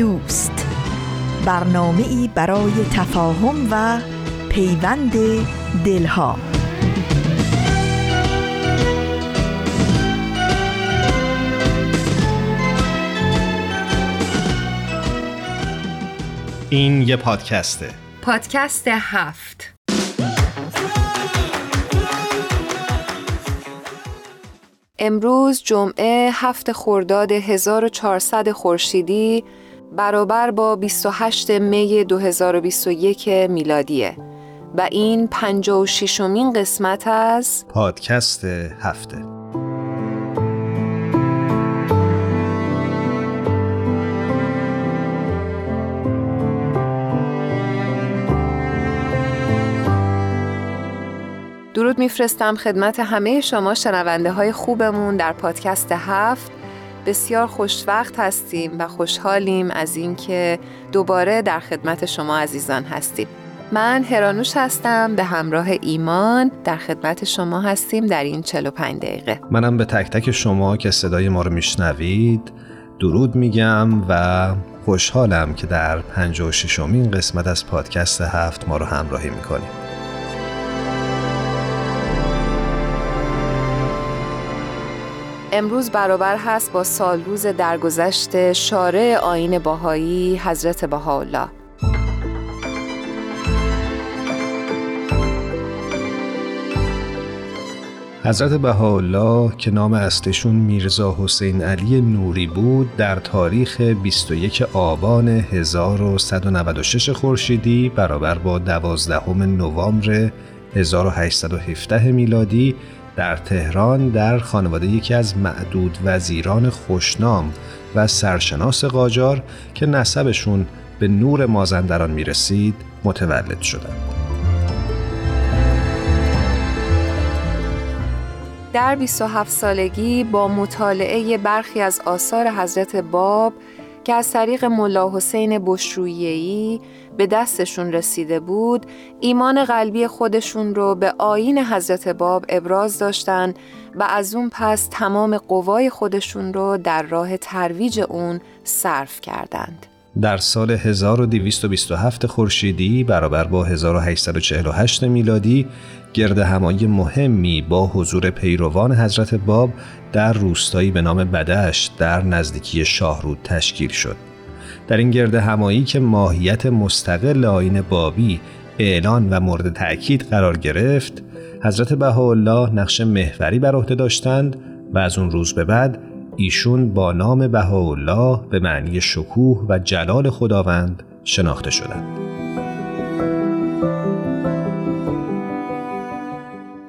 دوست. برنامه ای برای تفاهم و پیوند دلها. این یه پادکسته. پادکست هفت. امروز جمعه هفت خرداد 1400 خورشیدی برابر با 28 می 2021 میلادیه و این 56 مین قسمت از پادکست هفته. درود میفرستم خدمت همه شما شنونده های خوبمون در پادکست هفت. بسیار خوشوقت هستیم و خوشحالیم از اینکه دوباره در خدمت شما عزیزان هستیم. من هرانوش هستم به همراه ایمان در خدمت شما هستیم در این 45 دقیقه. منم به تک تک شما که صدای ما رو میشنوید درود میگم و خوشحالم که در 56 امین قسمت از پادکست هفت ما رو همراهی می‌کنیم. امروز برابر هست با سال روز درگذشت شارع آین باهایی حضرت بهاءالله. حضرت بهاءالله که نام اصلشون میرزا حسین علی نوری بود در تاریخ 21 آبان 1196 خورشیدی برابر با 12 نوامبر 1817 میلادی در تهران در خانواده یکی از معدود وزیران خوشنام و سرشناس قاجار که نسبشون به نور مازندران می رسید متولد شدند. در 27 سالگی با مطالعه برخی از آثار حضرت باب که از طریق ملا حسین بشرویهی به دستشون رسیده بود ایمان قلبی خودشون رو به آین حضرت باب ابراز داشتن و از اون پس تمام قوای خودشون رو در راه ترویج اون صرف کردند. در سال 1227 خورشیدی برابر با 1848 میلادی گرد همایی مهمی با حضور پیروان حضرت باب در روستایی به نام بدشت در نزدیکی شاهرود تشکیل شد. در این گرد همایی که ماهیت مستقل آین بابی اعلان و مورد تأکید قرار گرفت، حضرت بهاءالله نقش محوری بر عهده داشتند و از اون روز به بعد ایشون با نام بهاءالله به معنی شکوه و جلال خداوند شناخته شدند.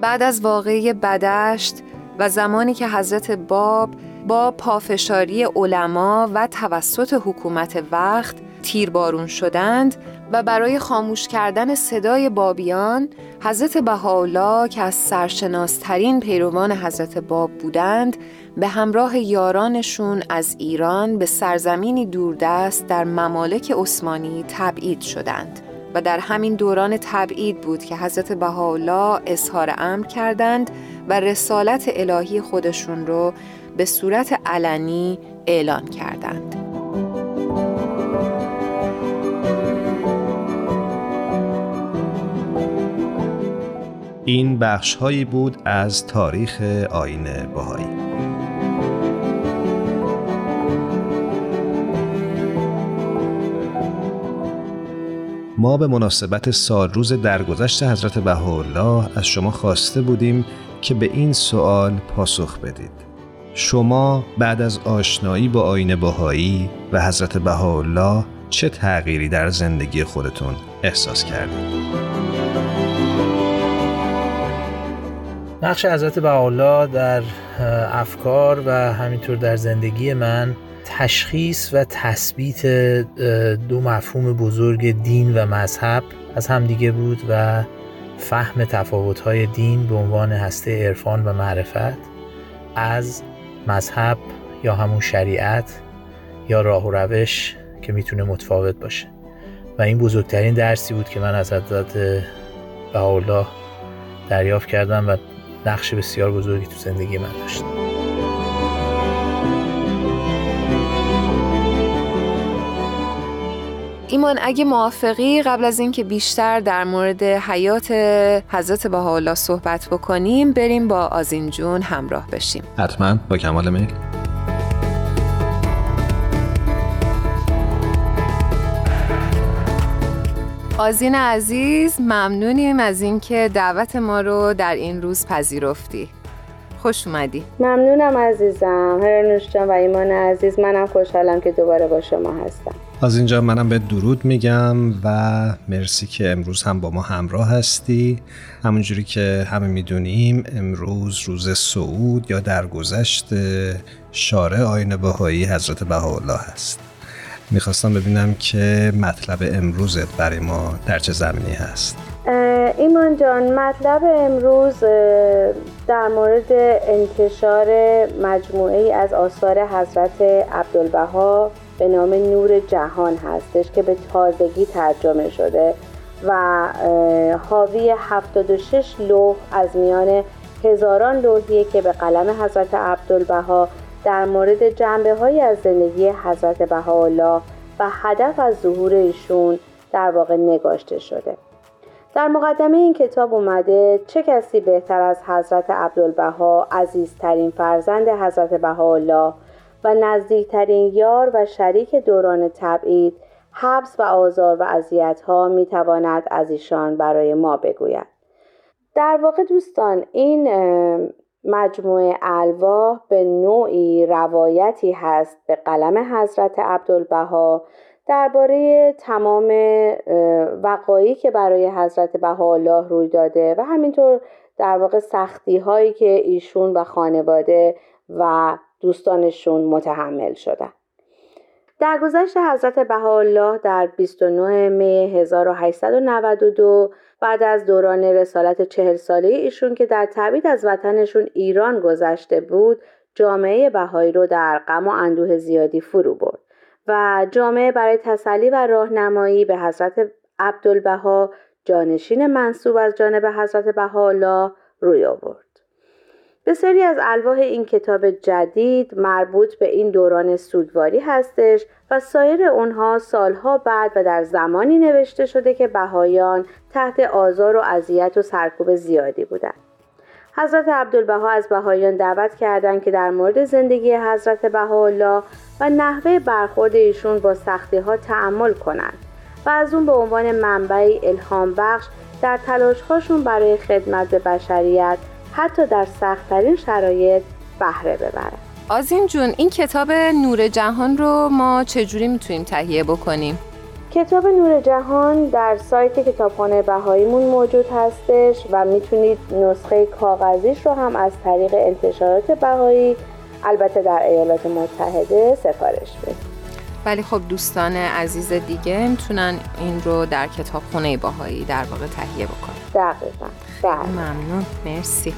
بعد از واقعی بدشت و زمانی که حضرت باب با پافشاری علما و توسط حکومت وقت تیربارون شدند و برای خاموش کردن صدای بابیان حضرت بهاءالله که از سرشناسترین پیروان حضرت باب بودند به همراه یارانشون از ایران به سرزمینی دوردست در ممالک عثمانی تبعید شدند و در همین دوران تبعید بود که حضرت بهاءالله اظهار امر کردند و رسالت الهی خودشون رو به صورت علنی اعلان کردند. این بخش هایی بود از تاریخ آین بهایی. ما به مناسبت سال روز درگذشت حضرت بهاءالله از شما خواسته بودیم که به این سوال پاسخ بدید. شما بعد از آشنایی با آین بهایی و حضرت بهاءالله چه تغییری در زندگی خودتون احساس کردید؟ نقش حضرت بهاءالله در افکار و همینطور در زندگی من تشخیص و تثبیت دو مفهوم بزرگ دین و مذهب از همدیگه بود و فهم تفاوت‌های دین به عنوان هسته عرفان و معرفت از مذهب یا همون شریعت یا راه و روش که می‌تونه متفاوت باشه. و این بزرگترین درسی بود که من از حضرت بهاءالله دریافت کردم و نقش بسیار بزرگی تو زندگی من داشت. ایمان اگه موافقی قبل از اینکه بیشتر در مورد حیات حضرت بهاءالله صحبت بکنیم بریم با آزین جون همراه بشیم. حتما با کمال میل. آزین عزیز ممنونیم از اینکه دعوت ما رو در این روز پذیرفتی. خوش اومدی. ممنونم عزیزم. هرنوش جان و ایمان عزیز منم خوشحالم که دوباره با شما هستم. از اینجا منم به درود میگم و مرسی که امروز هم با ما همراه هستی. همونجوری که همه می‌دونیم امروز روز سعود یا درگذشت شارع آین بهایی حضرت بهاءالله هست. می‌خواستم ببینم که مطلب امروزت برای ما در چه زمینی هست. ایمان جان مطلب امروز در مورد انتشار مجموعه ای از آثار حضرت عبدالبها به نام نور جهان هستش که به تازگی ترجمه شده و حاوی 76 لوح از میان هزاران لوحیه که به قلم حضرت عبدالبها در مورد جنبه های از زندگی حضرت بهاءالله و هدف از ظهور ایشون در واقع نگاشته شده. در مقدمه این کتاب اومده چه کسی بهتر از حضرت عبدالبها عزیزترین فرزند حضرت بهاءالله و نزدیکترین یار و شریک دوران تبعید حبس و آزار و اذیت‌ها می‌تواند از ایشان برای ما بگوید؟ در واقع دوستان این مجموعه الواح به نوعی روایتی هست به قلم حضرت عبدالبها درباره تمام وقایعی که برای حضرت بهاءالله روی داده و همینطور در واقع سختی هایی که ایشون و خانواده و دوستانشون متحمل شدن. در گذشت حضرت بهاءالله در 29 می 1892 بعد از دوران رسالت چهل ساله ایشون که در تبعید از وطنشون ایران گذشته بود جامعه بهایی رو در غم و اندوه زیادی فرو برد و جامعه برای تسلی و راهنمایی به حضرت عبدالبها جانشین منصوب از جانب حضرت بهاءالله روی آورد. بسیاری از الواح این کتاب جدید مربوط به این دوران سوگواری هستش و سایر اونها سالها بعد و در زمانی نوشته شده که بهایان تحت آزار و اذیت و سرکوب زیادی بودند. حضرت عبدالبها از بهایان دعوت کردند که در مورد زندگی حضرت بهاءالله و نحوه برخورد ایشون با سختی ها تعمل کنند و از اون به عنوان منبعی الهام بخش در تلاشهاشون برای خدمت به بشریت حتی در سختترین شرایط بهره ببرن آزین جون این کتاب نور جهان رو ما چجوری می‌تونیم تهیه بکنیم؟ کتاب نور جهان در سایت کتابخانه بهاییمون موجود هستش و می‌تونید نسخه کاغذیش رو هم از طریق انتشارات بهایی البته در ایالات متحده سفارش بدید. ولی خب دوستان عزیز دیگه می‌تونن این رو در کتابخونه باهایی در واقع تهیه بکنن. دقیقا. بله. ممنون مرسی.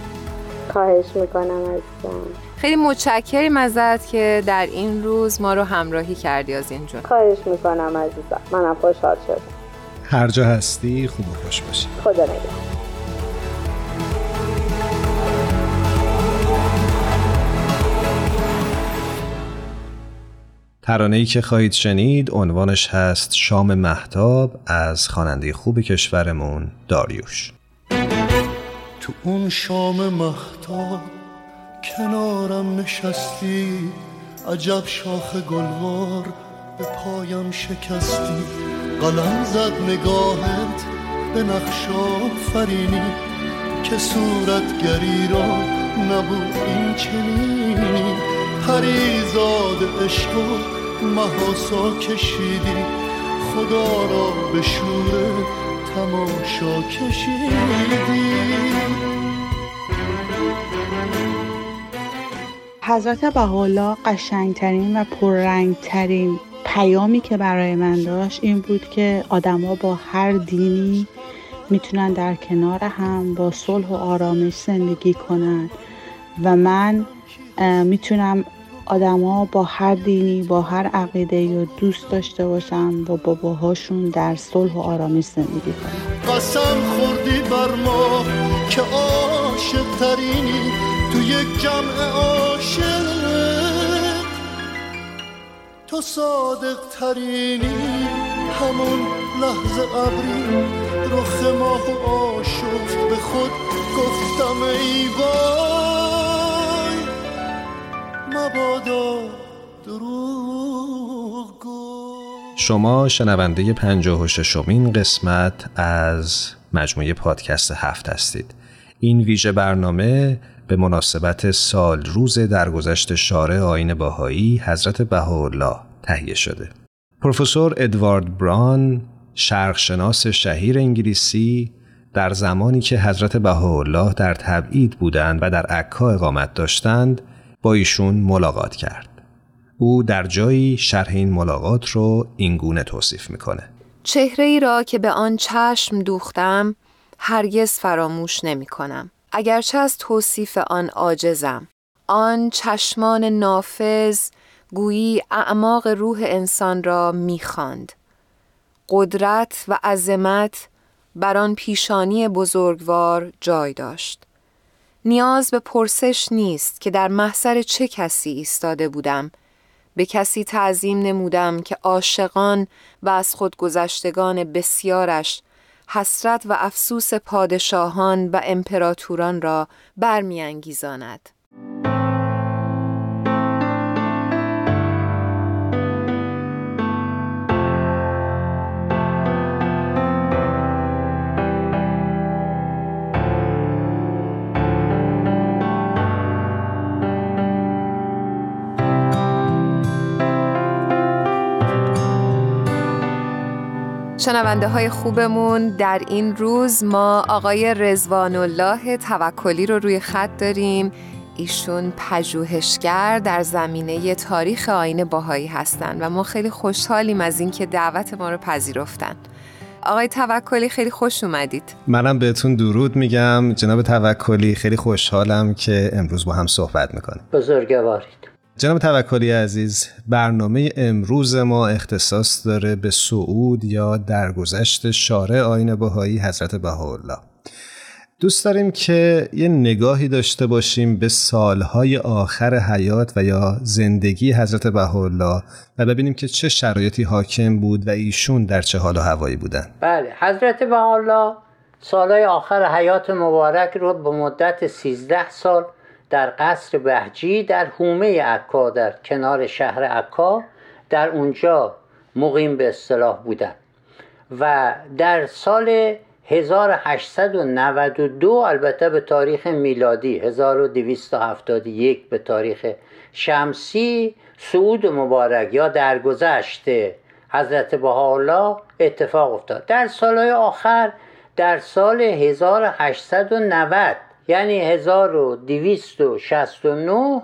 خواهش می‌کنم عزیزم. خیلی متشکریم ازت که در این روز ما رو همراهی کردی از اینجا خواهش می‌کنم عزیزم. منم خوشحال شدم. هر جا هستی خوب و خوش باشی. خدا نگهدار. ترانه‌ای که خواهید شنید عنوانش هست شام محتاب از خواننده خوب کشورمون داریوش. تو اون شام محتاب کنارم نشستی عجب شاخ گلوار به پایم شکستی. قلم زد نگاهت به نقشا فرینی که صورتگری را نبود این چنینی. پریزاد عشق و محاسا کشیدی. خدا را به شور تماشا کشیدی. حضرت بهاءالله قشنگترین و پررنگترین پیامی که برای من داشت این بود که آدما با هر دینی می‌تونن در کنار هم با صلح و آرامش زندگی کنن. و من می‌تونم آدما با هر دینی با هر عقیده یا دوست داشته باشم و با باهاشون در صلح و آرامش زندگی کنم قسم خوردی بر ما که عاشق ترینی تو یک جمع عاشق. تو صادق ترینی همون لحظه ابری رخ ماه و آشفت به خود گفتم ای وای. شما شنونده پنجاه و ششمین قسمت از مجموعه پادکست هفت هستید این ویژه برنامه به مناسبت سال روز درگذشت شارع آین باهایی حضرت بهاءالله تهیه شده. پروفسور ادوارد بران شرقشناس شهیر انگلیسی در زمانی که حضرت بهاءالله در تبعید بودند و در عکا اقامت داشتند با ایشون ملاقات کرد. او در جایی شرح این ملاقات رو اینگونه توصیف می‌کنه. چهره ای را که به آن چشم دوختم هرگز فراموش نمی کنم. اگرچه از توصیف آن عاجزم. آن چشمان نافذ گویی اعماق روح انسان را می‌خواند. قدرت و عظمت بر آن پیشانی بزرگوار جای داشت. نیاز به پرسش نیست که در محضر چه کسی ایستاده بودم به کسی تعظیم نمودم که عاشقان و از خودگذشتگان بسیارش حسرت و افسوس پادشاهان و امپراتوران را برمیانگیزاند. شنونده های خوبمون در این روز ما آقای رزوان الله توکلی رو روی خط داریم. ایشون پژوهشگر در زمینه تاریخ آین باهایی هستند و ما خیلی خوشحالیم از اینکه دعوت ما رو پذیرفتن. آقای توکلی خیلی خوش اومدید. منم بهتون درود میگم. جناب توکلی خیلی خوشحالم که امروز با هم صحبت می‌کنیم. بزرگوارید. جناب توکلی عزیز برنامه امروز ما اختصاص داره به سعود یا درگذشت شارع آین بهایی حضرت بهاءالله. دوست داریم که یه نگاهی داشته باشیم به سالهای آخر حیات و یا زندگی حضرت بهاءالله و ببینیم که چه شرایطی حاکم بود و ایشون در چه حال و هوایی بودن. بله حضرت بهاءالله سالهای آخر حیات مبارک رو به مدت 13 سال در قصر بهجی در حومه عکا در کنار شهر عکا در اونجا مقیم به اصطلاح بودن. و در سال 1892 البته به تاریخ میلادی 1271 به تاریخ شمسی سعود مبارک یا درگذشت حضرت بهاءالله اتفاق افتاد. در سالهای آخر در سال 1890 یعنی 1269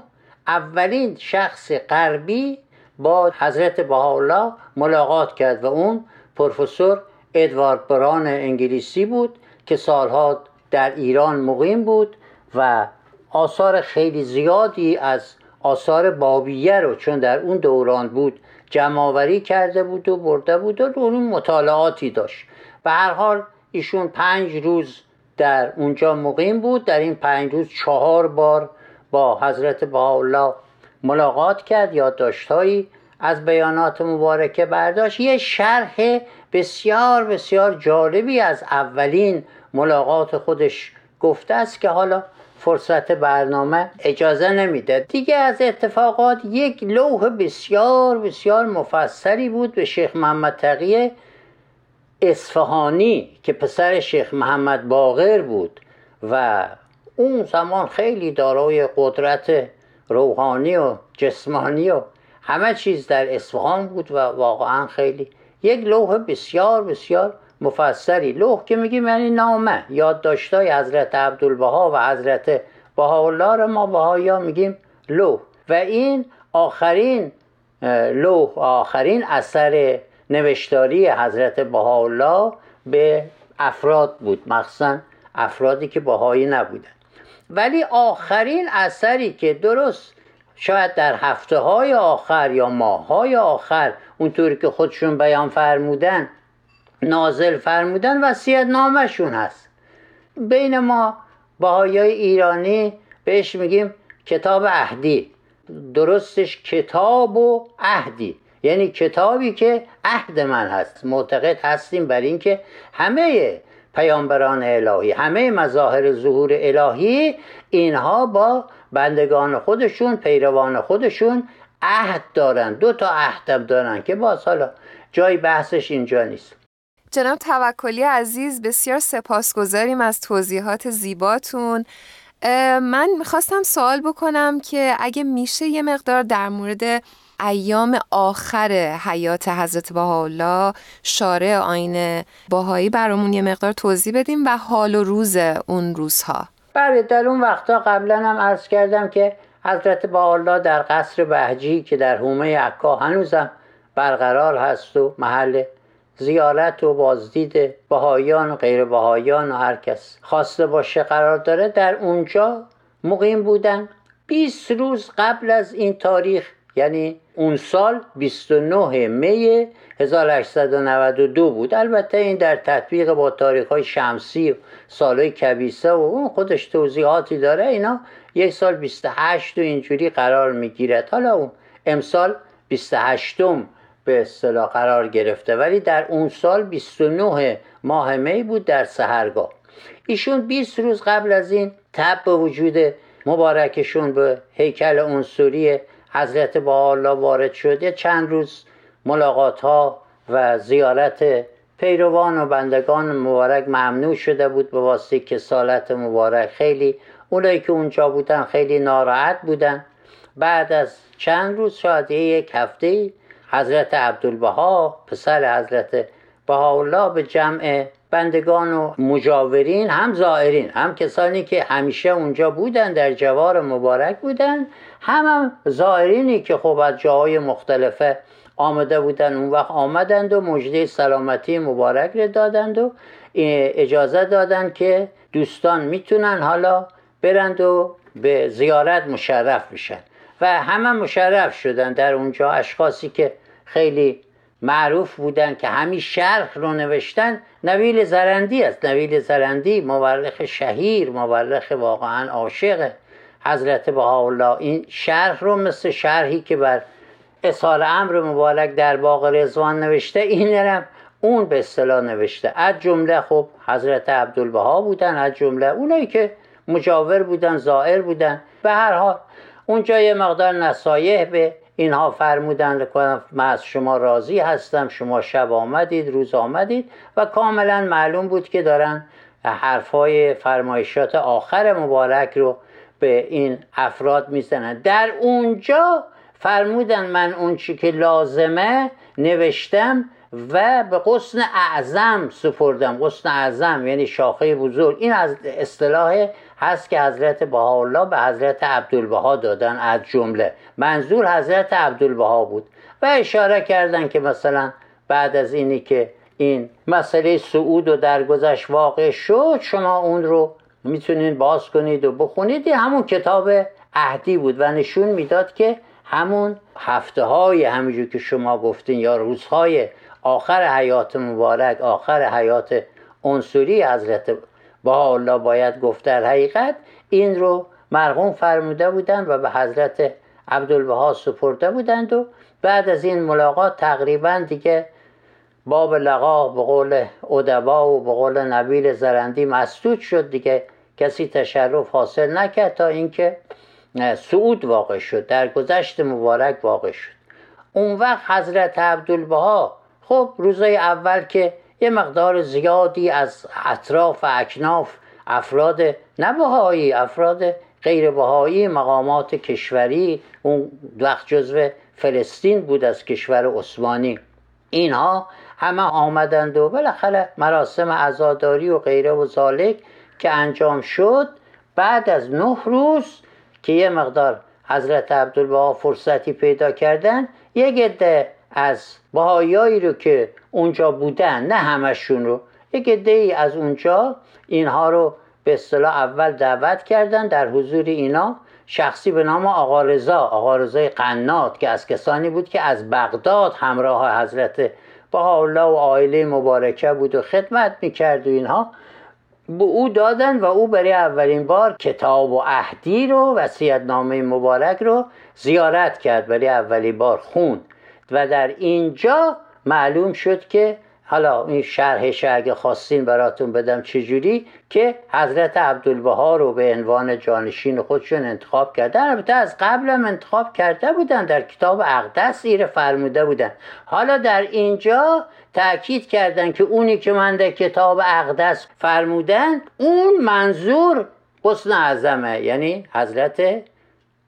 اولین شخص غربی با حضرت بهاءالله ملاقات کرد و اون پروفسور ادوارد بران انگلیسی بود که سالها در ایران مقیم بود و آثار خیلی زیادی از آثار بابیه رو چون در اون دوران بود جمعآوری کرده بود و برده بود و اون مطالعاتی داشت. به هر حال ایشون پنج روز در اونجا مقیم بود. در این پنج روز چهار بار با حضرت بهاءالله ملاقات کرد یادداشتهایی از بیانات مبارکه برداشت. یه شرح بسیار بسیار جالبی از اولین ملاقات خودش گفته است که حالا فرصت برنامه اجازه نمیده. دیگه از اتفاقات یک لوح بسیار بسیار مفصلی بود به شیخ محمد تقیه اصفهانی که پسر شیخ محمد باغر بود و اون زمان خیلی دارای قدرت روحانی و جسمانی و همه چیز در اصفهان بود و واقعا خیلی یک لوح بسیار بسیار مفصلی لوح که میگیم یعنی نامه یادداشتای حضرت عبدالبها و حضرت بهاءالله را ما بهایا میگیم لوح. و این آخرین لوح آخرین اثر نوشتاری حضرت بهاءالله به افراد بود مخصوصا افرادی که بهایی نبودن. ولی آخرین اثری که درست شاید در هفته های آخر یا ماه های آخر اونطوری که خودشون بیان فرمودن نازل فرمودن وسیعت نامشون هست. بین ما های ایرانی بهش میگیم کتاب عهدی. درستش کتاب و عهدی. یعنی کتابی که عهد من هست. معتقد هستیم بر اینکه همه پیامبران الهی همه مظاهر ظهور الهی اینها با بندگان خودشون پیروان خودشون عهد دارن. دو تا عهدم دارن که باز حالا جای بحثش اینجا نیست. جناب توکلی عزیز بسیار سپاسگزاریم از توضیحات زیباتون. من می‌خواستم سوال بکنم که اگه میشه یه مقدار در مورد ایام آخر حیات حضرت بهاءالله شارع آین باهایی برامون یه مقدار توضیح بدیم و حال و روز اون روزها. بله در اون وقتا قبلا هم عرض کردم که حضرت بهاءالله در قصر بهجی که در حومه عکا هنوزم برقرار هست و محل زیارت و بازدید بهایان و غیر بهایان و هر کس خواسته باشه قرار داره در اونجا مقیم بودن. 20 روز قبل از این تاریخ یعنی اون سال 29 می 1892 بود. البته این در تطبیق با تاریخ های شمسی سالهای کبیسه و اون خودش توضیحاتی داره. اینا یک سال 28 و اینجوری قرار می‌گیرد. حالا اون امسال 28 به اصطلاح قرار گرفته. ولی در اون سال 29 ماه می بود در سهرگاه. ایشون 20 روز قبل از این تب به وجود مبارکشون به هیکل انصوری حضرت با وارد شده چند روز ملاقات ها و زیارت پیروان و بندگان مبارک ممنوع شده بود به واسطه که سالت مبارک خیلی اونایی که اونجا بودن خیلی ناراحت بودن. بعد از چند روز شاید یک هفته حضرت عبدالبها پسر حضرت بهاءالله به جمع بندگان و مجاورین هم زائرین هم کسانی که همیشه اونجا بودن در جوار مبارک بودن. هم, هم زائرینی که خب از جاهای مختلفه آمده بودن اون وقت آمدند و مجده سلامتی مبارک رو دادند و اجازه دادند که دوستان می‌تونن حالا برند و به زیارت مشرف بشن. و همه مشرف شدن در اونجا اشخاصی که خیلی معروف بودن که همین شرح رو نوشتن نویل زرندی است. نویل زرندی مورخ شهیر مورخ واقعا عاشق حضرت بهاءالله این شرح رو مثل شرحی که بر اصحار امر مبارک در باغ رزوان نوشته این هم اون به اصطلاح نوشته. از جمله خب حضرت عبدالبها بودن از جمله اونایی که مجاور بودن زائر بودن. به هر حال اونجا یه مقدار نصایح به اینها فرمودن کنم من از شما راضی هستم شما شب آمدید روز آمدید و کاملا معلوم بود که دارن حرفای فرمایشات آخر مبارک رو به این افراد می‌زنن. در اونجا فرمودن من اون چی که لازمه نوشتم و به قسن اعظم سپردم. قسن اعظم یعنی شاخه بزرگ. این از اصطلاح هست که حضرت بهاءالله به حضرت عبدالبها دادن از جمله. منظور حضرت عبدالبها بود و اشاره کردن که مثلا بعد از اینی که این مسئله سعود و درگذشت واقع شد شما اون رو می‌تونین باز کنید و بخونید. همون کتاب عهدی بود و نشون می‌داد که همون هفته های همینجور که شما گفتین یا روزهای آخر حیات مبارک آخر حیات انصوری حضرت با الله باید گفت در حقیقت این رو مرغوم فرموده بودند و به حضرت عبدالبها سپرده بودند و بعد از این ملاقات تقریبا دیگه باب لقا به قول ادبا و به قول نبیل زرندی مسدود شد دیگه. کسی تشرف حاصل نکرد تا اینکه سعود واقع شد در گذشت مبارک واقع شد. اون وقت حضرت عبدالبها خب روزای اول که یه مقدار زیادی از اطراف و اکناف افراد نبهایی افراد غیر بهایی مقامات کشوری اون وقت جزو فلسطین بود از کشور عثمانی. اینها همه آمدند و بالاخره مراسم عزاداری و غیره و ذالک که انجام شد بعد از نه روز که یه مقدار حضرت عبدالبها فرصتی پیدا کردن یک عده از بهایایی رو که اونجا بودن نه همشون رو یک عده ای از اونجا اینها رو به اصطلاح اول دعوت کردن در حضور اینا شخصی به نام آقا رضا آقا رضای قنات که از کسانی بود که از بغداد همراه حضرت الله و عائله مبارکه بود و خدمت می‌کرد و اینها. به او دادن و او برای اولین بار کتاب و اهدی رو وسیعت نامه مبارک رو زیارت کرد برای اولین بار خون. و در اینجا معلوم شد که حالا این شرحش اگه خواستین براتون بدم چجوری که حضرت عبدالبها رو به عنوان جانشین خودشون انتخاب کردن. البته از قبلم انتخاب کرده بودن در کتاب اقدس ایره فرموده بودن. حالا در اینجا تاکید کردن که اونی که من در کتاب اقدس فرمودن اون منظور حسن اعظمه یعنی حضرت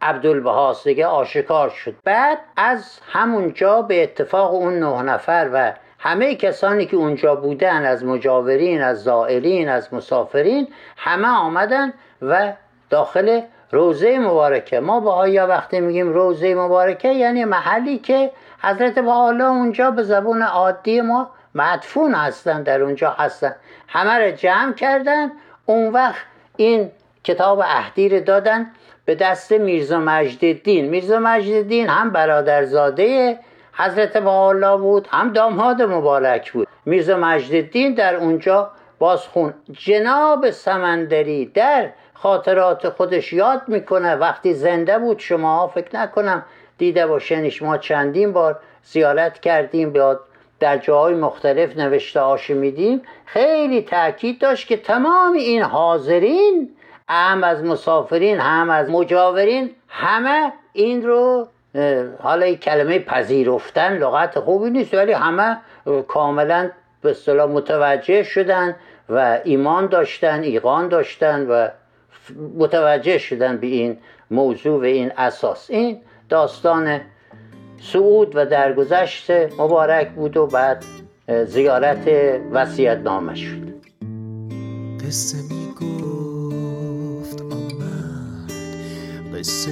عبدالبهاست دیگه آشکار شد. بعد از همونجا به اتفاق اون نه نفر و همه کسانی که اونجا بودن از مجاورین از زائرین از مسافرین همه آمدن و داخل روزه مبارکه. ما با وقتی میگیم روزه مبارکه یعنی محلی که حضرت حالا اونجا به زبون عادی ما مدفون هستن در اونجا هستن. همه رو جمع کردن. اون وقت این کتاب اهدی دادن به دست میرزا مجددین میرزا مجددین هم برادرزاده حضرت الله بود هم داماد مبارک بود. میرزا مجددین در اونجا بازخون. جناب سمندری در خاطرات خودش یاد می‌کنه. وقتی زنده بود شما فکر نکنم دیده باشنش ما چندین بار زیارت کردیم بیاد در جاهای مختلف نوشته هاشو میدیم. خیلی تاکید داشت که تمام این حاضرین هم از مسافرین هم از مجاورین همه این رو حالا این کلمه پذیرفتن لغت خوبی نیست ولی همه کاملا به اصطلاح متوجه شدن و ایمان داشتن ایقان داشتن و متوجه شدن به این موضوع و این اساس. این داستان سعود و درگذشت مبارک بود و بعد زیارت وسیعت نامه شد. قصه می گفت آمد قصه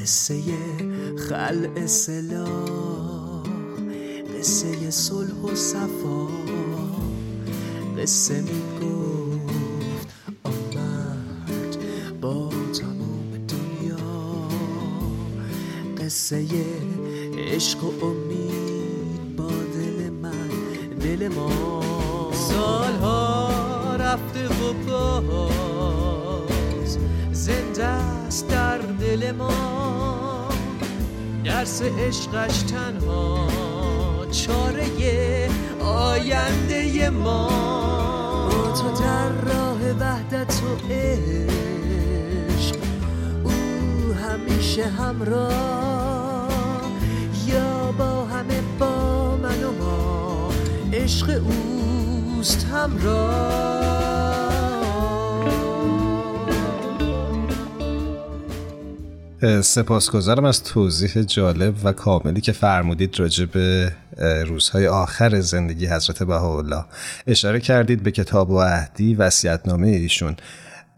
قصه خلع سلا قصه صلح و صفا. قصه می گفت آمد با تمام دنیا. قصه عشق و امید با دل من دل ما. سالها رفته و باز زنده است در دل ما. درس عشقش تنها چاره آینده ما. با تو در راه وحدت و عشق او همیشه همراه. یا با همه با من و ما عشق اوست همراه. سپاسگزارم از توضیح جالب و کاملی که فرمودید راجع به روزهای آخر زندگی حضرت بهاءالله. اشاره کردید به کتاب و عهدی وصیت‌نامه ایشون.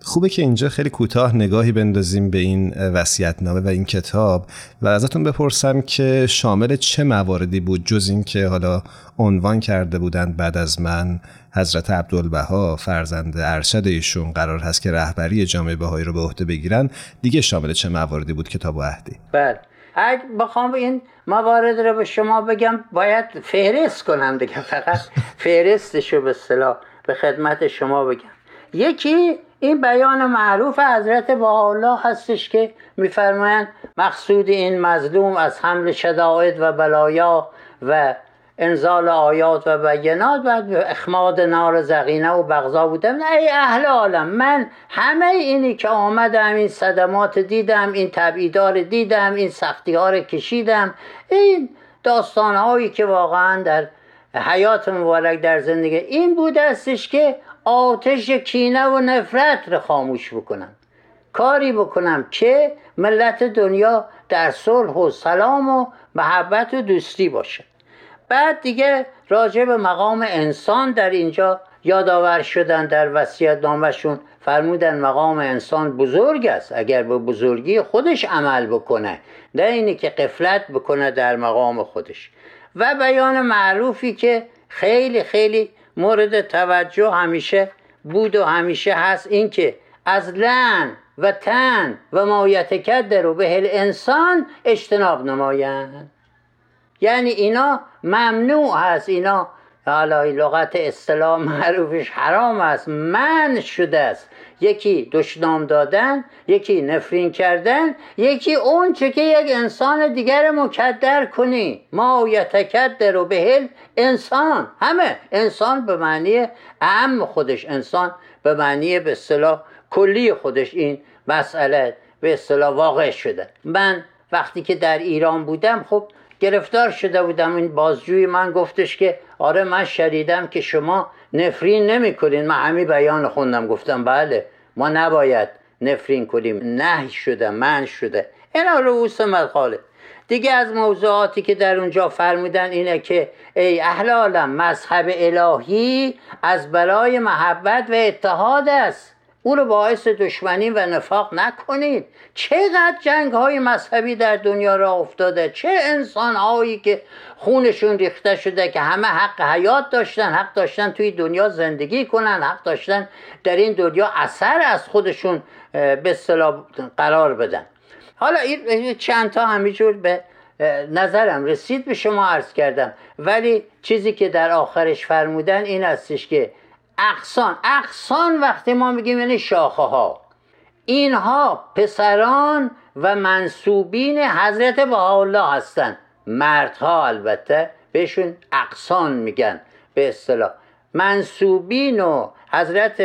خوبه که اینجا خیلی کوتاه نگاهی بندازیم به این وصیت‌نامه و این کتاب و ازتون بپرسم که شامل چه مواردی بود جز اینکه حالا عنوان کرده بودند بعد از من حضرت عبدالبها فرزند ارشد ایشون قرار هست که رهبری جامعه بهایی رو به عهده بگیرن دیگه شامل چه مواردی بود کتاب و عهدی؟ بله. اگه بخوام این موارد رو به شما بگم باید فهرست کنم دیگه. فقط فهرستش رو به صلاح به خدمت شما بگم. یکی این بیان معروف حضرت الله هستش که میفرمایند مقصود این مظلوم از حمل شدائد و بلایا و انزال آیات و بینات و اخماد نار زقینه و بغضا بودم ای اهل عالم من همه اینی که آمدم این صدمات دیدم این تبعیدار دیدم این سختی ها رو کشیدم. این داستان هایی که واقعا در حیات مبارک در زندگی این بود استش که آتش کینه و نفرت رو خاموش بکنم. کاری بکنم که ملت دنیا در صلح و سلام و محبت و دوستی باشه. بعد دیگه راجع به مقام انسان در اینجا یادآور شدن در وصیت نامشون فرمودن مقام انسان بزرگ است. اگر به بزرگی خودش عمل بکنه نه اینی که قفلت بکنه در مقام خودش. و بیان معروفی که خیلی خیلی مورد توجه همیشه بود و همیشه هست این که از لن و تن و مایتکت در و به انسان اجتناب نمایند. یعنی اینا ممنوع هست. اینا حالا لغت اصطلاح معروفش حرام است. من شده است. یکی دشنام دادن یکی نفرین کردن یکی اون چه که یک انسان دیگر مکدر کنی. ما یتکدر و بهل انسان. همه انسان به معنی اهم خودش انسان به معنی به اصطلاح کلی خودش. این مسئله به اصطلاح واقع شده. من وقتی که در ایران بودم خب گرفتار شده بودم. این بازجوی من گفتش که آره من شدیدم که شما نفرین نمی کنین من همین بیان خوندم. گفتم بله ما نباید نفرین کنیم. نه شده من شده. اینا رؤوس مدخاله دیگه از موضوعاتی که در اونجا فرمودن اینه که ای اهل عالم مذهب الهی از برای محبت و اتحاد است. او رو باعث دشمنی و نفاق نکنید. چقدر جنگ های مذهبی در دنیا را افتاده. چه انسان هایی که خونشون ریخته شده که همه حق حیات داشتن حق داشتن توی دنیا زندگی کنن حق داشتن در این دنیا اثر از خودشون به اصطلاح قرار بدن. حالا این چند تا همینجور به نظرم رسید به شما عرض کردم. ولی چیزی که در آخرش فرمودن این استش که اقسان اقسان وقتی ما میگیم یعنی شاخه ها اینها پسران و منصوبین حضرت بهاءالله هستند مردها البته بهشون اقسان میگن به اصطلاح. منصوبین و حضرت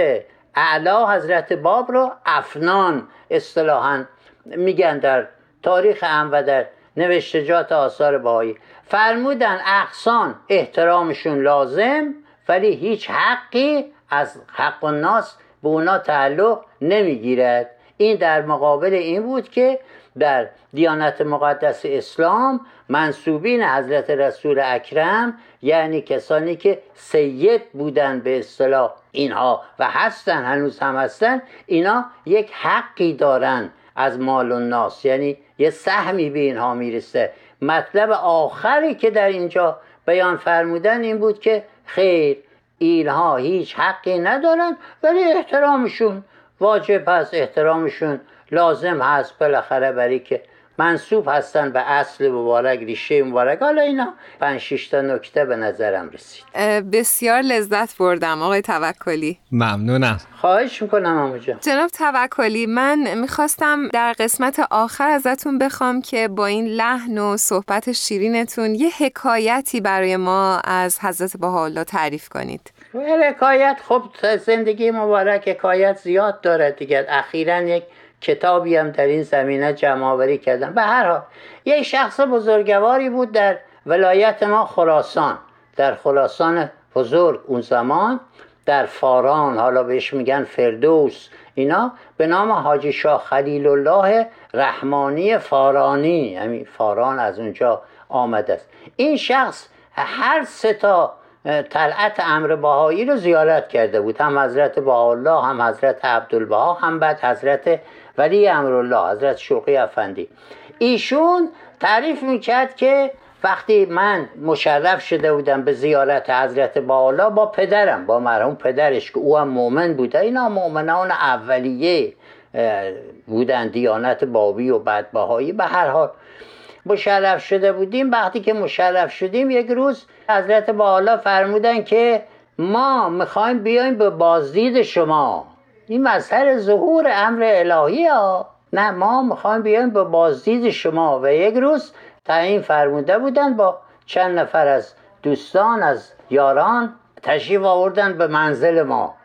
اعلا حضرت باب رو افنان اصطلاحا میگن در تاریخ ام و در نوشتجات آثار بهایی. فرمودن اقسان احترامشون لازم ولی هیچ حقی از حق الناس به اونا تعلق نمی‌گیرد. این در مقابل این بود که در دیانت مقدس اسلام منصوبین حضرت رسول اکرم یعنی کسانی که سید بودن به اصطلاح اینها و هستن هنوز هم هستن اینا یک حقی دارن از مال الناس یعنی یه سهمی به اینها می‌رسه. مطلب آخری که در اینجا بیان فرمودن این بود که خیر اینها هیچ حقی ندارن ولی احترامشون واجب هست احترامشون لازم هست بالاخره برای که منصوب هستن به اصل مبارک ریشه مبارک. حالا اینا پنج تا نکته به نظرم رسید. بسیار لذت بردم آقای توکلی. ممنونم. خواهش می‌کنم آمو جناب توکلی من می‌خواستم در قسمت آخر ازتون بخوام که با این لحن و صحبت شیرینتون یه حکایتی برای ما از حضرت بهاءالله تعریف کنید. حکایت خب زندگی مبارک حکایت زیاد داره دیگه. اخیرا یک کتابی هم در این زمینه جمع کردم به هر حال یک شخص بزرگواری بود در ولایت ما خراسان. در خراسان بزرگ اون زمان در فاران حالا بهش میگن فردوس اینا به نام حاجی شاه خلیل الله رحمانی فارانی همین فاران از اونجا آمده است. این شخص هر سه تا طلعت امر باهایی رو زیارت کرده بود. هم حضرت الله هم حضرت عبدالبها هم بعد حضرت ولی امرالله حضرت شوقی افندی. ایشون تعریف می‌کرد که وقتی من مشرف شده بودم به زیارت حضرت بالا با پدرم با مرحوم پدرش که او هم مؤمن بوده اینا مؤمنان اولیه بودن دیانت بابی و بعد باهایی به هر حال مشرف شده بودیم. وقتی که مشرف شدیم یک روز حضرت بالا فرمودن که ما می‌خوایم بیایم به بازدید شما. این مظهر ظهور امر الهی ها. نه ما می‌خوایم بیایم به بازدید شما. و یک روز تعیین فرموده بودن با چند نفر از دوستان از یاران تشریف آوردن به منزل ما.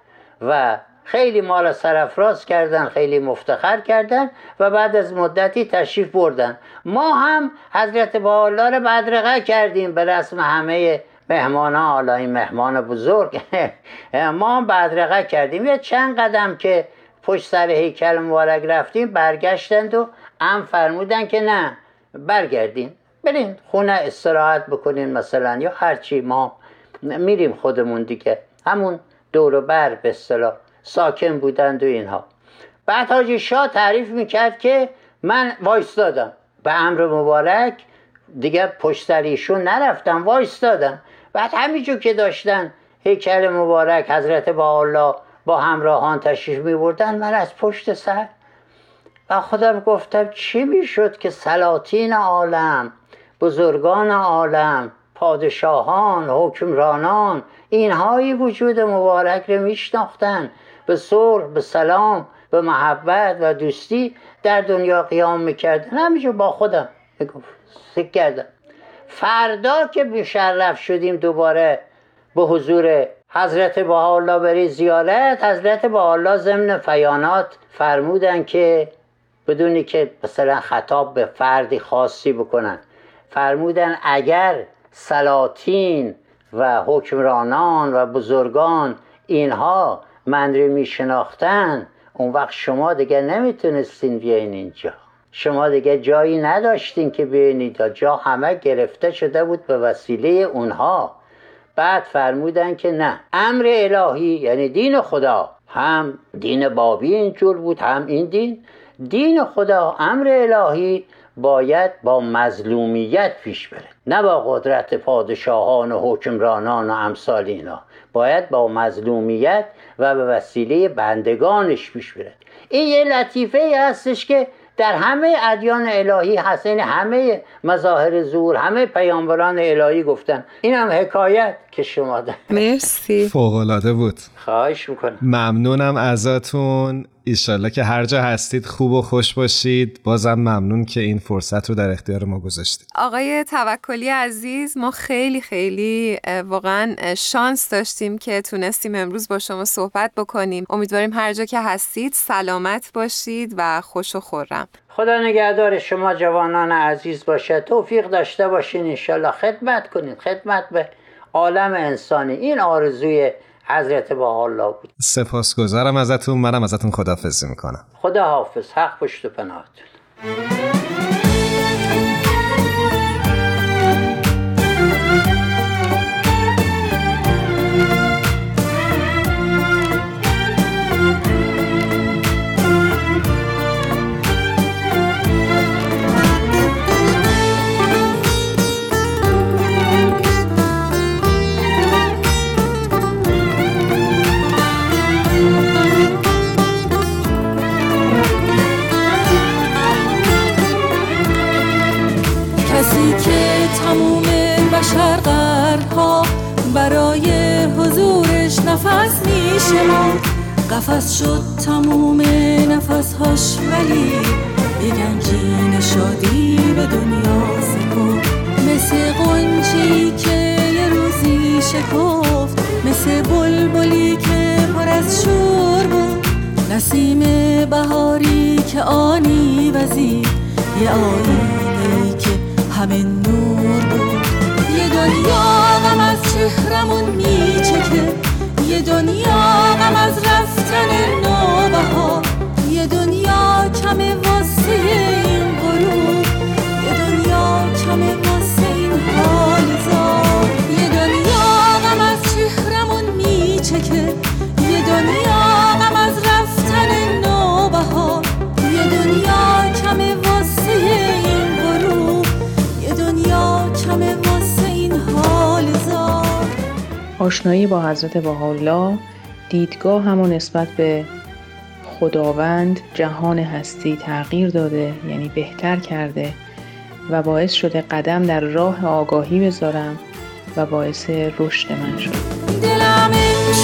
و خیلی ما را سرفراز کردن خیلی مفتخر کردن و بعد از مدتی تشریف بردن ما هم حضرت با را بدرقه کردیم به رسم همه مهمان حالا این مهمان بزرگ. ما بدرقه کردیم. یه چند قدم که پشت سر هیکل مبارک رفتیم برگشتند و ام فرمودن که نه برگردین. برین خونه استراحت بکنین مثلا یا هرچی ما میریم خودمون دیگه. همون دور بر به اصطلاح ساکن بودند و اینها. بعد حاجی شاه تعریف می‌کرد که من وایستادم. به امر مبارک دیگه پشت نرفتم وایستادم. بعد همینجور که داشتن هیکل مبارک حضرت با الله با همراهان تشریف می بردن من از پشت سر و خودم گفتم چی می‌شد که سلاطین عالم بزرگان عالم پادشاهان حکمرانان اینهایی وجود مبارک رو میشناختن به صلح به سلام به محبت و دوستی در دنیا قیام می‌کردن. همینجور با خودم می‌گفت. سک کردم. فردا که مشرف شدیم دوباره به حضور حضرت الله بری زیارت حضرت الله ضمن فیانات فرمودن که بدونی که مثلا خطاب به فردی خاصی بکنن. فرمودن اگر سلاطین و حکمرانان و بزرگان اینها من رو می شناختن اون وقت شما دیگه نمی‌تونستین بیاین اینجا. شما دیگه جایی نداشتین که بیاینید جا همه گرفته شده بود به وسیله اونها. بعد فرمودن که نه. امر الهی یعنی دین خدا. هم دین بابی اینجور بود هم این دین. دین خدا امر الهی باید با مظلومیت پیش بره. نه با قدرت پادشاهان و حکمرانان و امثال اینا. باید با مظلومیت و به وسیله بندگانش پیش بره. این یه لطیفه ای هستش که در همه ادیان الهی هست. این یعنی همه مظاهر زور همه پیامبران الهی گفتن. این هم حکایت که شما ده. مرسی. فوقلاده بود. خواهش می‌کنم. ممنونم ازتون. ایشالله که هر جا هستید خوب و خوش باشید. بازم ممنون که این فرصت رو در اختیار ما گذاشتید. آقای توکلی عزیز ما خیلی خیلی واقعا شانس داشتیم که تونستیم امروز با شما صحبت بکنیم. امیدواریم هر جا که هستید سلامت باشید و خوش و خورم. خدا نگهدار شما جوانان عزیز باشه. توفیق داشته باشین. انشالله خدمت کنید خدمت به عالم انسانی. این آرزوی حضرت با الله بود. سپاسگزارم ازتون منم ازتون خدافزی می‌کنم. خدا حافظ حق پشت و پناهتون آشنایی با حضرت بهاءالله دیدگاه همون نسبت به خداوند جهان هستی تغییر داده یعنی بهتر کرده و باعث شده قدم در راه آگاهی بذارم و باعث رشد من شد. دلم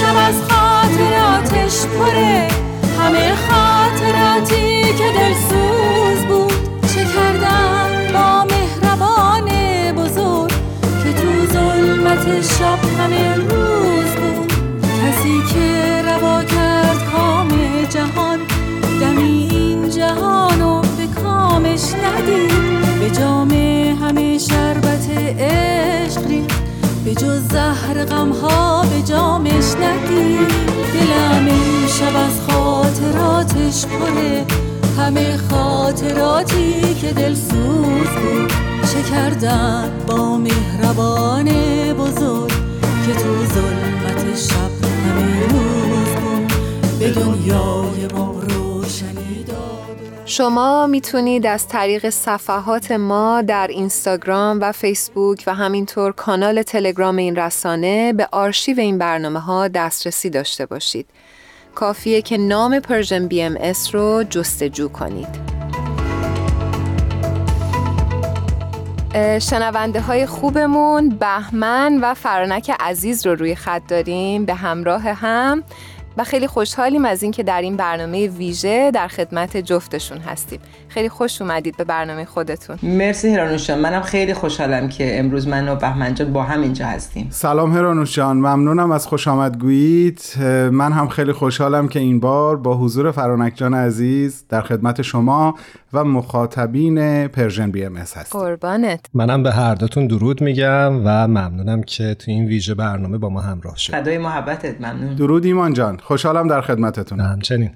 شب از خاطراتش پره. همه خاطراتی که دلسوز بود چه کردن با مهربان بزرگ که تو ظلمت شب همه ندید به جام همه شربت عشق به جز زهر غمها به جامش ندید دلم شب از خاطراتش پره. همه خاطراتی که دل سوز بود. چه کردن با مهربان بزرگ. که تو ظلمت شب همه روز بود. به دنیای ما شما می‌تونید از طریق صفحات ما در اینستاگرام و فیسبوک و همینطور کانال تلگرام این رسانه به آرشیو این برنامه ها دسترسی داشته باشید. کافیه که نام Persian BMS رو جستجو کنید. شنونده های خوبمون بهمن و فرانک عزیز رو روی خط داریم به همراه هم و خیلی خوشحالیم از اینکه در این برنامه ویژه در خدمت جفتشون هستیم. خیلی خوش اومدید به برنامه خودتون. مرسی هرانوشان منم خیلی خوشحالم که امروز من و بهمن جان با هم اینجا هستیم. سلام هرانوشان ممنونم از خوش آمدگوییت. من هم خیلی خوشحالم که این بار با حضور فرانک جان عزیز در خدمت شما و مخاطبین Persian BMS هستیم. قربانت. منم به هر دوتون درود میگم و ممنونم که تو این ویژه برنامه با ما همراه شد فدای محبتت ممنون. درود ایمان جان. خوشحالم در خدمتتون همچنین.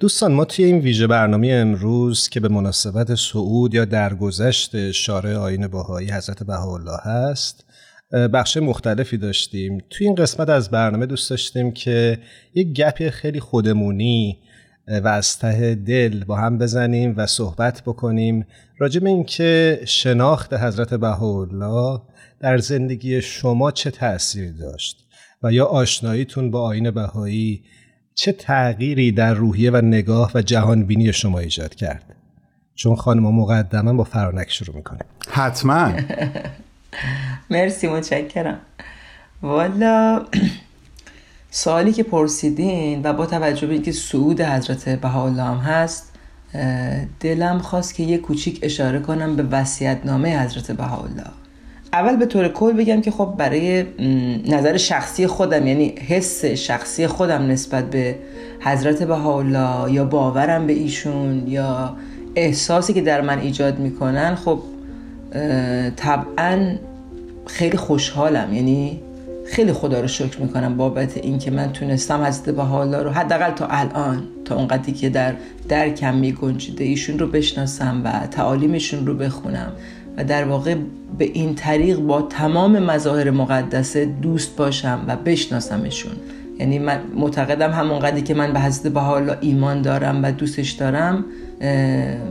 دوستان ما توی این ویژه برنامه امروز که به مناسبت صعود یا درگذشت شارع آیین بهایی حضرت بهاءالله هست بخش مختلفی داشتیم. توی این قسمت از برنامه دوست داشتیم که یک گپی خیلی خودمونی و از ته دل با هم بزنیم و صحبت بکنیم راجع به اینکه شناخت حضرت بهاءالله در زندگی شما چه تأثیری داشت. و یا آشناییتون با آین بهایی چه تغییری در روحیه و نگاه و جهان بینی شما ایجاد کرد؟ چون خانم مقدما با فرانک شروع می‌کنه حتما. مرسی متشکرم. والا سوالی که پرسیدین و با توجه به اینکه سعود حضرت بهاءالله هم هست دلم خواست که یه کوچیک اشاره کنم به نامه حضرت بهاءالله. اول به طور کل بگم که خب برای نظر شخصی خودم یعنی حس شخصی خودم نسبت به حضرت بهاءالله یا باورم به ایشون یا احساسی که در من ایجاد می‌کنن خب طبعا خیلی خوشحالم. یعنی خیلی خدا رو شکر می‌کنم بابت اینکه من تونستم حضرت بهاءالله رو حداقل تا الان تا اونقدری که در درکم میگنجیده ایشون رو بشناسم و تعالیمشون رو بخونم. و در واقع به این طریق با تمام مظاهر مقدسه دوست باشم و بشناسمشون. یعنی من معتقدم همون قدری که من به حضرت ایمان دارم و دوستش دارم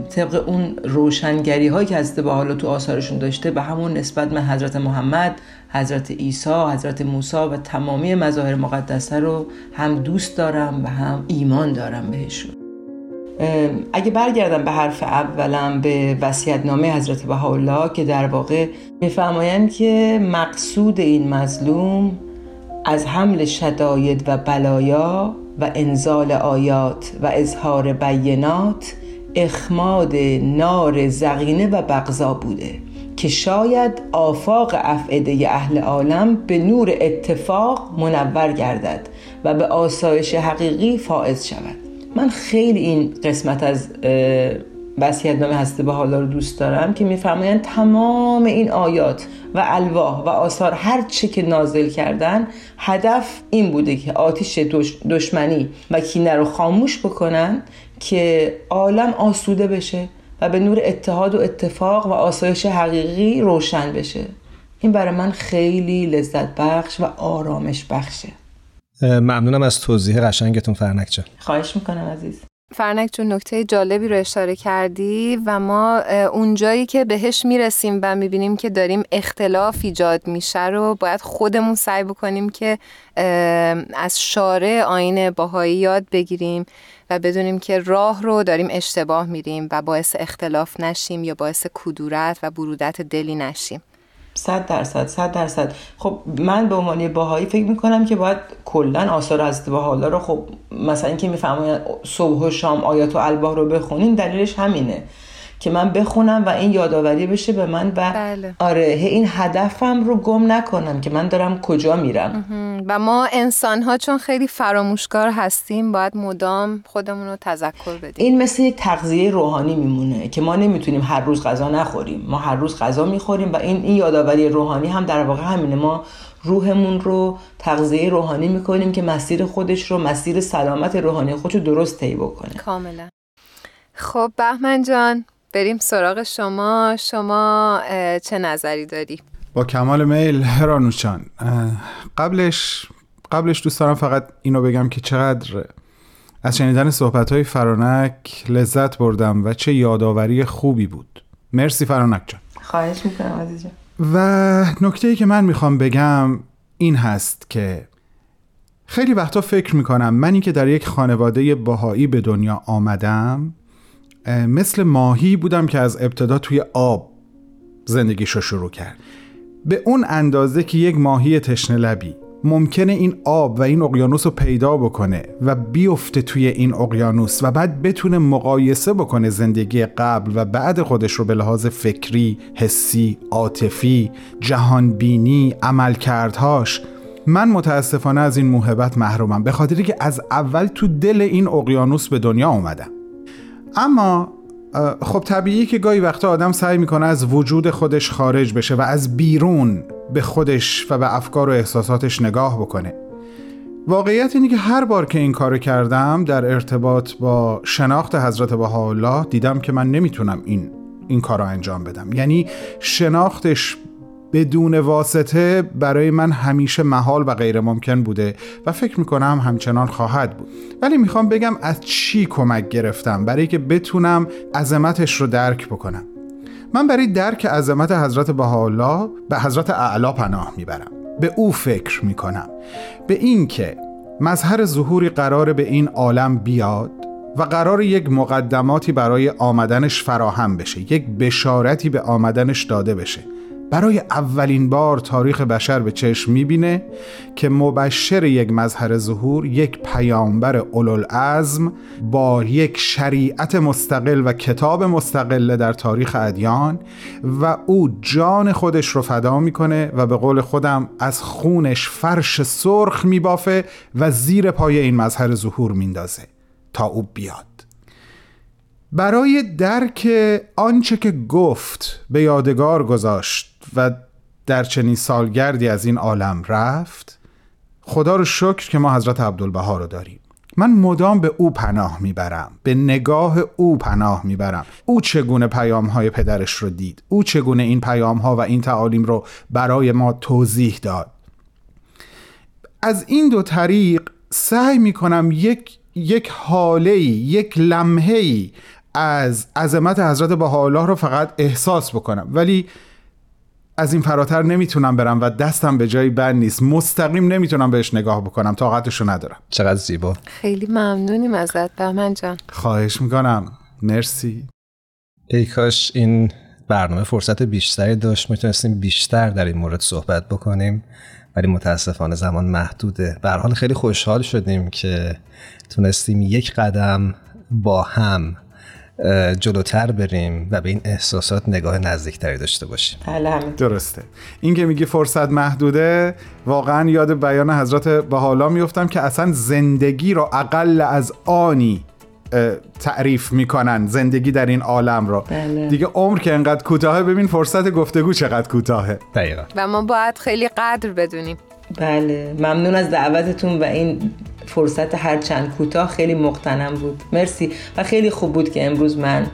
طبق اون روشنگری هایی که حضرت بهاءالله تو آثارشون داشته به همون نسبت من حضرت محمد حضرت عیسی حضرت موسی و تمامی مظاهر مقدسه رو هم دوست دارم و هم ایمان دارم بهشون. اگه برگردم به حرف اولم به نامه حضرت بهاءالله که در واقع میفرمایند که مقصود این مظلوم از حمل شداید و بلایا و انزال آیات و اظهار بینات اخماد نار زغینه و بغضا بوده که شاید آفاق افعده اهل عالم به نور اتفاق منور گردد و به آسایش حقیقی فائز شود. من خیلی این قسمت از وسیعت نام هسته به حالا رو دوست دارم که میفرمایند تمام این آیات و الواح و آثار هر چه که نازل کردن هدف این بوده که آتیش دشمنی و کینه رو خاموش بکنن که عالم آسوده بشه و به نور اتحاد و اتفاق و آسایش حقیقی روشن بشه. این برای من خیلی لذت بخش و آرامش بخشه. ممنونم از توضیح قشنگتون فرانک جان. خواهش می‌کنم عزیز. فرانک جون نکته جالبی رو اشاره کردی و ما اونجایی که بهش می‌رسیم و می‌بینیم که داریم اختلاف ایجاد میشه رو باید خودمون سعی بکنیم که از شارع آین باهایی یاد بگیریم و بدونیم که راه رو داریم اشتباه میریم و باعث اختلاف نشیم یا باعث کدورت و برودت دلی نشیم. صد درصد صد درصد. خب من به عنوان باهایی فکر می‌کنم که باید کلا آثار از حالا رو خب مثلا اینکه می‌فهمن صبح و شام آیات و الباه رو بخونین دلیلش همینه. که من بخونم و این یادآوری بشه به من و بله. آره این هدفم رو گم نکنم که من دارم کجا میرم. و ما انسان ها چون خیلی فراموشکار هستیم باید مدام خودمون رو تذکر بدیم. این مثل یک تغذیه روحانی میمونه که ما نمی‌تونیم هر روز غذا نخوریم. ما هر روز غذا می‌خوریم و این این یادآوری روحانی هم در واقع همینه. ما روحمون رو تغذیه روحانی می‌کنیم که مسیر خودش رو مسیر سلامت روحانی خودش رو درست طی بکنه. کاملا. خب بهمن جان بریم سراغ شما شما چه نظری داری؟ با کمال میل هرانوشان قبلش قبلش دوست دارم فقط اینو بگم که چقدر از شنیدن صحبت های فرانک لذت بردم و چه یادآوری خوبی بود مرسی فرانک جان خواهش می‌کنم عزیز جان. و نکته ای که من می‌خوام بگم این هست که خیلی وقتا فکر می‌کنم منی که در یک خانواده باهایی به دنیا آمدم مثل ماهی بودم که از ابتدا توی آب زندگیشو شروع کرد. به اون اندازه که یک ماهی تشنه لبی ممکنه این آب و این اقیانوس رو پیدا بکنه و بیفته توی این اقیانوس و بعد بتونه مقایسه بکنه زندگی قبل و بعد خودش رو به لحاظ فکری، حسی، عاطفی، جهانبینی، عملکردهاش من متاسفانه از این موهبت محرومم به خاطری که از اول تو دل این اقیانوس به دنیا اومدم. اما خب طبیعی که گاهی وقتا آدم سعی می‌کنه از وجود خودش خارج بشه و از بیرون به خودش و به افکار و احساساتش نگاه بکنه. واقعیت اینه که هر بار که این کارو کردم در ارتباط با شناخت حضرت بهاءالله دیدم که من نمی‌تونم این این کار رو انجام بدم. یعنی شناختش بدون واسطه برای من همیشه محال و غیر ممکن بوده و فکر می‌کنم همچنان خواهد بود. ولی می‌خوام بگم از چی کمک گرفتم برای که بتونم عظمتش رو درک بکنم. من برای درک عظمت حضرت بهاءالله به حضرت اعلا پناه می‌برم. به او فکر می‌کنم. به این که مظهر ظهوری قرار به این عالم بیاد و قرار یک مقدماتی برای آمدنش فراهم بشه یک بشارتی به آمدنش داده بشه. برای اولین بار تاریخ بشر به چشم می‌بینه که مبشر یک مظهر ظهور یک پیامبر اولوالعزم با یک شریعت مستقل و کتاب مستقل در تاریخ ادیان و او جان خودش رو فدا می‌کنه و به قول خودم از خونش فرش سرخ میبافه و زیر پای این مظهر ظهور میندازه تا او بیاد. برای درک آنچه که گفت به یادگار گذاشت و در چنین سالگردی از این عالم رفت خدا رو شکر که ما حضرت عبدالبها رو داریم. من مدام به او پناه می‌برم به نگاه او پناه می‌برم. او چگونه پیام های پدرش رو دید؟ او چگونه این پیام ها و این تعالیم رو برای ما توضیح داد؟ از این دو طریق سعی می‌کنم یک یک حاله یک لمحه از عظمت حضرت بهاءالله رو فقط احساس بکنم. ولی از این فراتر نمی‌تونم برم و دستم به جایی بند نیست. مستقیم نمی‌تونم بهش نگاه بکنم. طاقتشو ندارم. چقدر زیبا. خیلی ممنونیم ازت بهمن جان. خواهش می‌کنم. مرسی. ای کاش این برنامه فرصت بیشتری داشت. می‌تونستیم بیشتر در این مورد صحبت بکنیم. ولی متاسفانه زمان محدوده. به هر حال خیلی خوشحال شدیم که تونستیم یک قدم با هم جلوتر بریم و به این احساسات نگاه نزدیکتری داشته باشیم. درسته. این که میگی فرصت محدوده واقعا یاد بیان حضرت بهاءالله میفتم که اصلا زندگی رو اقل از آنی تعریف می‌کنن زندگی در این عالم رو بله. دیگه عمر که انقدر کوتاهه ببین فرصت گفتگو چقدر کوتاهه. دقیقا. و ما باید خیلی قدر بدونیم. بله ممنون از دعوتتون و این فرصت هر چند کوتاه خیلی مقتنم بود. مرسی. و خیلی خوب بود که امروز من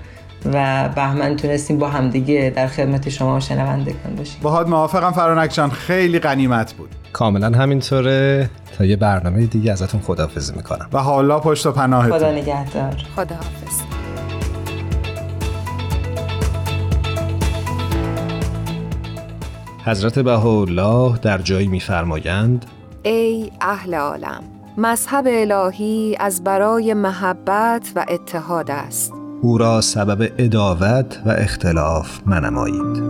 و بهمن تونستیم با همدیگه در خدمت شما و شنوندگان باشیم. باهات موافقم. فرانک جان خیلی غنیمت بود. کاملا همینطوره. تا یه برنامه دیگه ازتون خداحافظی می‌کنم. و حالا پشت و پناهتون. خدا نگهدار. خداحافظ. حضرت بهاءالله در جایی میفرمایند ای اهل عالم مذهب الهی از برای محبت و اتحاد است. او را سبب اداوت و اختلاف منمایید.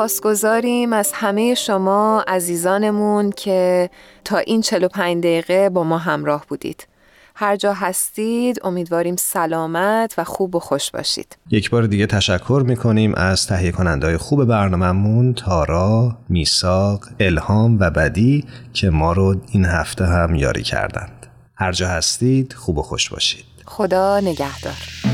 سپاسگزاریم از همه شما عزیزانمون که تا این 45 دقیقه با ما همراه بودید. هر جا هستید امیدواریم سلامت و خوب و خوش باشید. یک بار دیگه تشکر می‌کنیم از تهیه کننده خوب برنامهمون تارا، میساق، الهام و بدی که ما رو این هفته هم یاری کردند. هر جا هستید خوب و خوش باشید. خدا نگهدار.